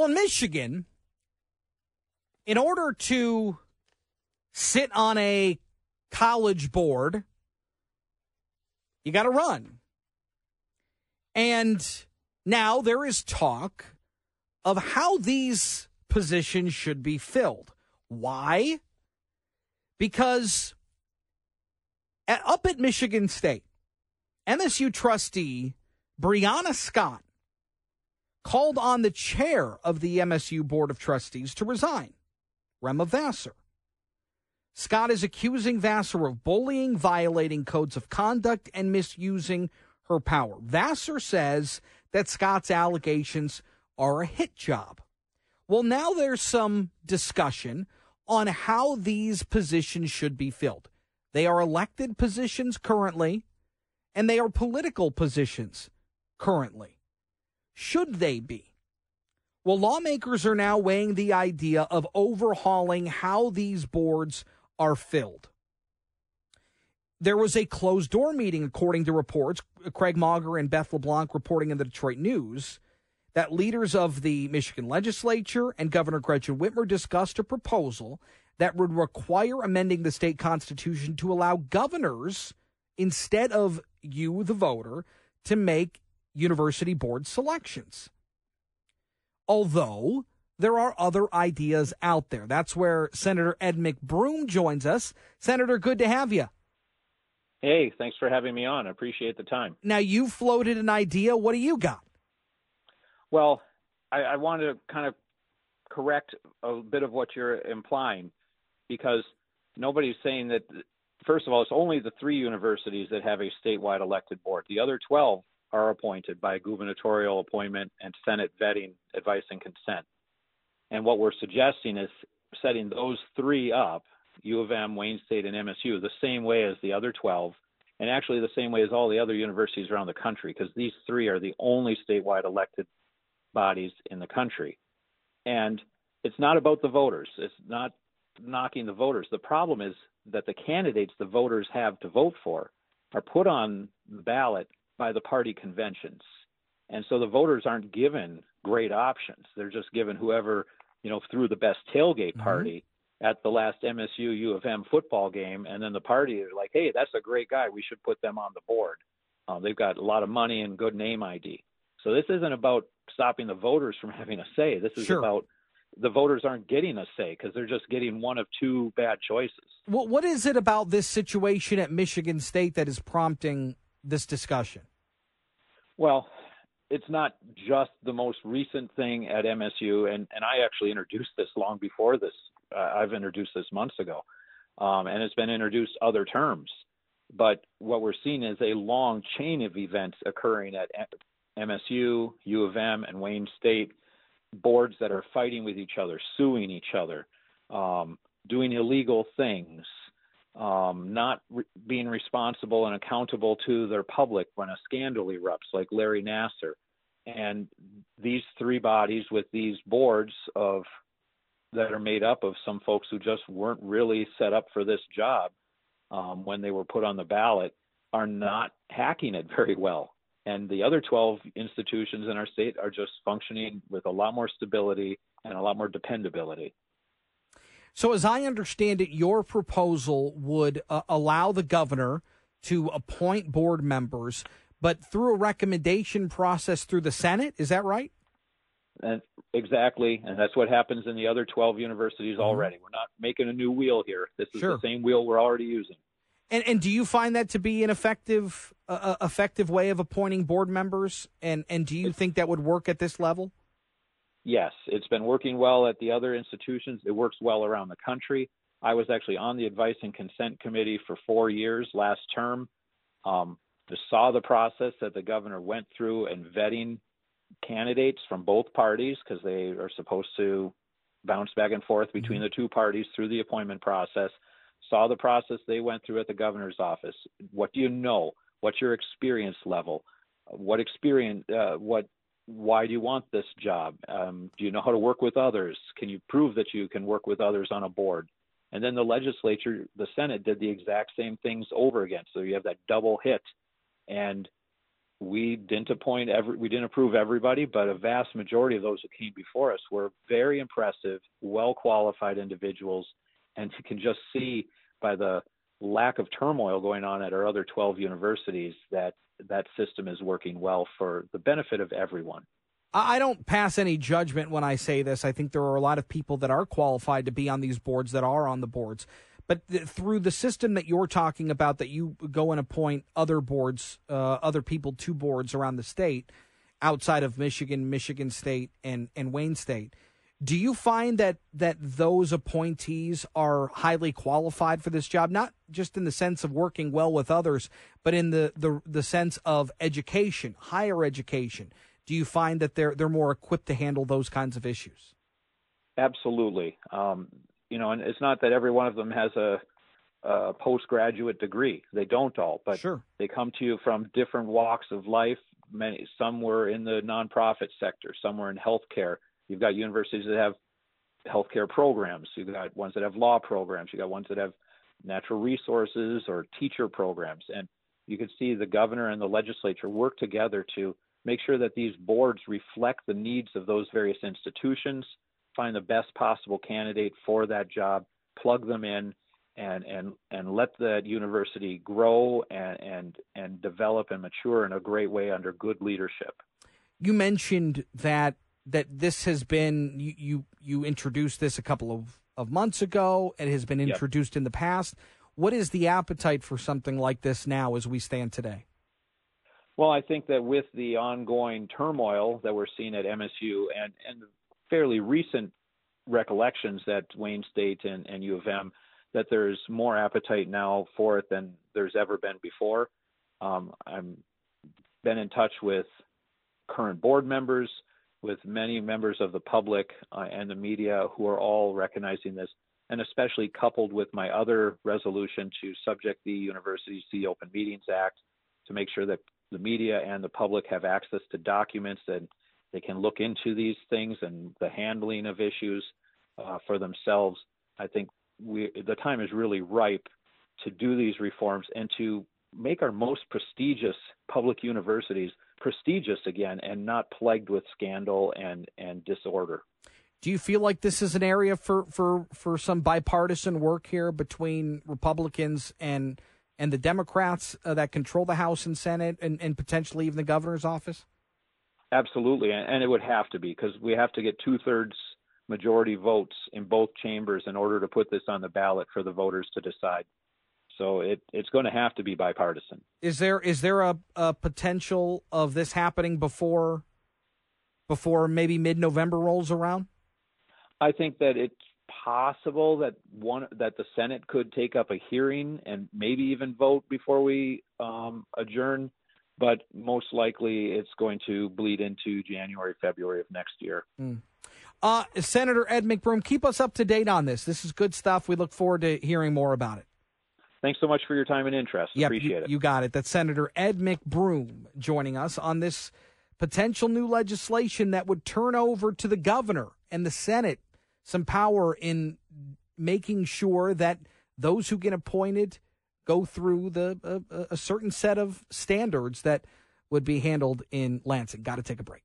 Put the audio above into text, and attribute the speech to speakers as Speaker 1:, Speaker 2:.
Speaker 1: Well, in Michigan, in order to sit on a college board, you got to run. And now there is talk of how these positions should be filled. Why? Because at, up at Michigan State, MSU trustee Brianna Scott called on the chair of the MSU Board of Trustees to resign, Rema Vassar. Scott is accusing Vassar of bullying, violating codes of conduct, and misusing her power. Vassar says that Scott's allegations are a hit job. Well, now there's some discussion on how these positions should be filled. They are elected positions currently, and they are political positions currently. Should they be? Well, lawmakers are now weighing the idea of overhauling how these boards are filled. There was a closed door meeting, according to reports. Craig Mauger and Beth LeBlanc reporting in the Detroit News that leaders of the Michigan legislature and Governor Gretchen Whitmer discussed a proposal that would require amending the state constitution to allow governors, instead of you, the voter, to make university board selections. Although there are other ideas out there. That's where Senator Ed McBroom joins us. Senator, good to have you.
Speaker 2: Hey, thanks for having me on. I appreciate the time.
Speaker 1: Now, you floated an idea. What do you got?
Speaker 2: Well, I, I want to kind of correct a bit of what you're implying because nobody's saying that, first of all, it's only the three universities that have a statewide elected board. The other 12 are appointed by gubernatorial appointment and Senate vetting, advice, and consent. And what we're suggesting is setting those three up U of M, Wayne State, and MSU the same way as the other 12, and actually the same way as all the other universities around the country, because these three are the only statewide elected bodies in the country. And it's not about the voters. It's not knocking the voters. The problem is that the candidates the voters have to vote for are put on the ballot by the party conventions. And so the voters aren't given great options. They're just given whoever, you know, threw the best tailgate mm-hmm. party at the last MSU U of M football game, and then the party is like, hey, that's a great guy. We should put them on the board. Um, they've got a lot of money and good name ID. So this isn't about stopping the voters from having a say. This is
Speaker 1: sure.
Speaker 2: about the voters aren't getting a say because they're just getting one of two bad choices.
Speaker 1: What what is it about this situation at Michigan State that is prompting this discussion?
Speaker 2: Well, it's not just the most recent thing at MSU, and, and I actually introduced this long before this. Uh, I've introduced this months ago, um, and it's been introduced other terms. But what we're seeing is a long chain of events occurring at MSU, U of M, and Wayne State boards that are fighting with each other, suing each other, um, doing illegal things, um, not re- being responsible and accountable to their public when a scandal erupts, like Larry Nassar. And these three bodies with these boards of that are made up of some folks who just weren't really set up for this job um, when they were put on the ballot are not hacking it very well. And the other 12 institutions in our state are just functioning with a lot more stability and a lot more dependability.
Speaker 1: So, as I understand it, your proposal would uh, allow the governor to appoint board members, but through a recommendation process through the Senate. Is that right?
Speaker 2: And exactly, and that's what happens in the other 12 universities mm-hmm. already. We're not making a new wheel here. This is
Speaker 1: sure.
Speaker 2: the same wheel we're already using.
Speaker 1: And and do you find that to be an effective uh, effective way of appointing board members? And and do you think that would work at this level?
Speaker 2: Yes, it's been working well at the other institutions. It works well around the country. I was actually on the advice and consent committee for four years last term. Um, saw the process that the governor went through and vetting candidates from both parties because they are supposed to bounce back and forth between mm-hmm. the two parties through the appointment process. Saw the process they went through at the governor's office. What do you know? What's your experience level? What experience? Uh, what why do you want this job? Um, do you know how to work with others? Can you prove that you can work with others on a board? And then the legislature, the Senate, did the exact same things over again. So you have that double hit. And we didn't appoint every, we didn't approve everybody, but a vast majority of those who came before us were very impressive, well qualified individuals, and you can just see by the lack of turmoil going on at our other 12 universities that that system is working well for the benefit of everyone.
Speaker 1: I don't pass any judgment when I say this. I think there are a lot of people that are qualified to be on these boards that are on the boards. But th- through the system that you're talking about, that you go and appoint other boards, uh, other people to boards around the state, outside of Michigan, Michigan State, and and Wayne State, do you find that that those appointees are highly qualified for this job? Not just in the sense of working well with others, but in the the, the sense of education, higher education do you find that they're they're more equipped to handle those kinds of issues?
Speaker 2: Absolutely. Um, you know, and it's not that every one of them has a, a postgraduate degree. They don't all, but
Speaker 1: sure.
Speaker 2: they come to you from different walks of life. Many, some were in the nonprofit sector, some were in healthcare. You've got universities that have healthcare programs. You've got ones that have law programs. You've got ones that have natural resources or teacher programs. And you can see the governor and the legislature work together to make sure that these boards reflect the needs of those various institutions, find the best possible candidate for that job, plug them in, and and and let that university grow and and and develop and mature in a great way under good leadership.
Speaker 1: You mentioned that that this has been you you, you introduced this a couple of, of months ago. It has been introduced yep. in the past. What is the appetite for something like this now as we stand today?
Speaker 2: Well, I think that with the ongoing turmoil that we're seeing at MSU and, and fairly recent recollections at Wayne State and, and U of M, that there's more appetite now for it than there's ever been before. Um, I'm been in touch with current board members, with many members of the public uh, and the media who are all recognizing this, and especially coupled with my other resolution to subject the universities to the Open Meetings Act to make sure that the media and the public have access to documents and they can look into these things and the handling of issues uh, for themselves. I think we, the time is really ripe to do these reforms and to make our most prestigious public universities prestigious again and not plagued with scandal and, and disorder.
Speaker 1: Do you feel like this is an area for, for, for some bipartisan work here between Republicans and and the Democrats uh, that control the House and Senate and, and potentially even the governor's office?
Speaker 2: Absolutely, and it would have to be because we have to get two thirds majority votes in both chambers in order to put this on the ballot for the voters to decide. So it, it's going to have to be bipartisan.
Speaker 1: Is there is there a, a potential of this happening before before maybe mid November rolls around?
Speaker 2: I think that it's possible that one that the Senate could take up a hearing and maybe even vote before we um, adjourn, but most likely it's going to bleed into January, February of next year.
Speaker 1: Mm. Uh, Senator Ed McBroom, keep us up to date on this. This is good stuff. We look forward to hearing more about it.
Speaker 2: Thanks so much for your time and interest.
Speaker 1: Yep,
Speaker 2: Appreciate
Speaker 1: you,
Speaker 2: it.
Speaker 1: You got it. That's Senator Ed McBroom joining us on this potential new legislation that would turn over to the governor and the Senate some power in making sure that those who get appointed go through the uh, a, a certain set of standards that would be handled in Lansing. Got to take a break.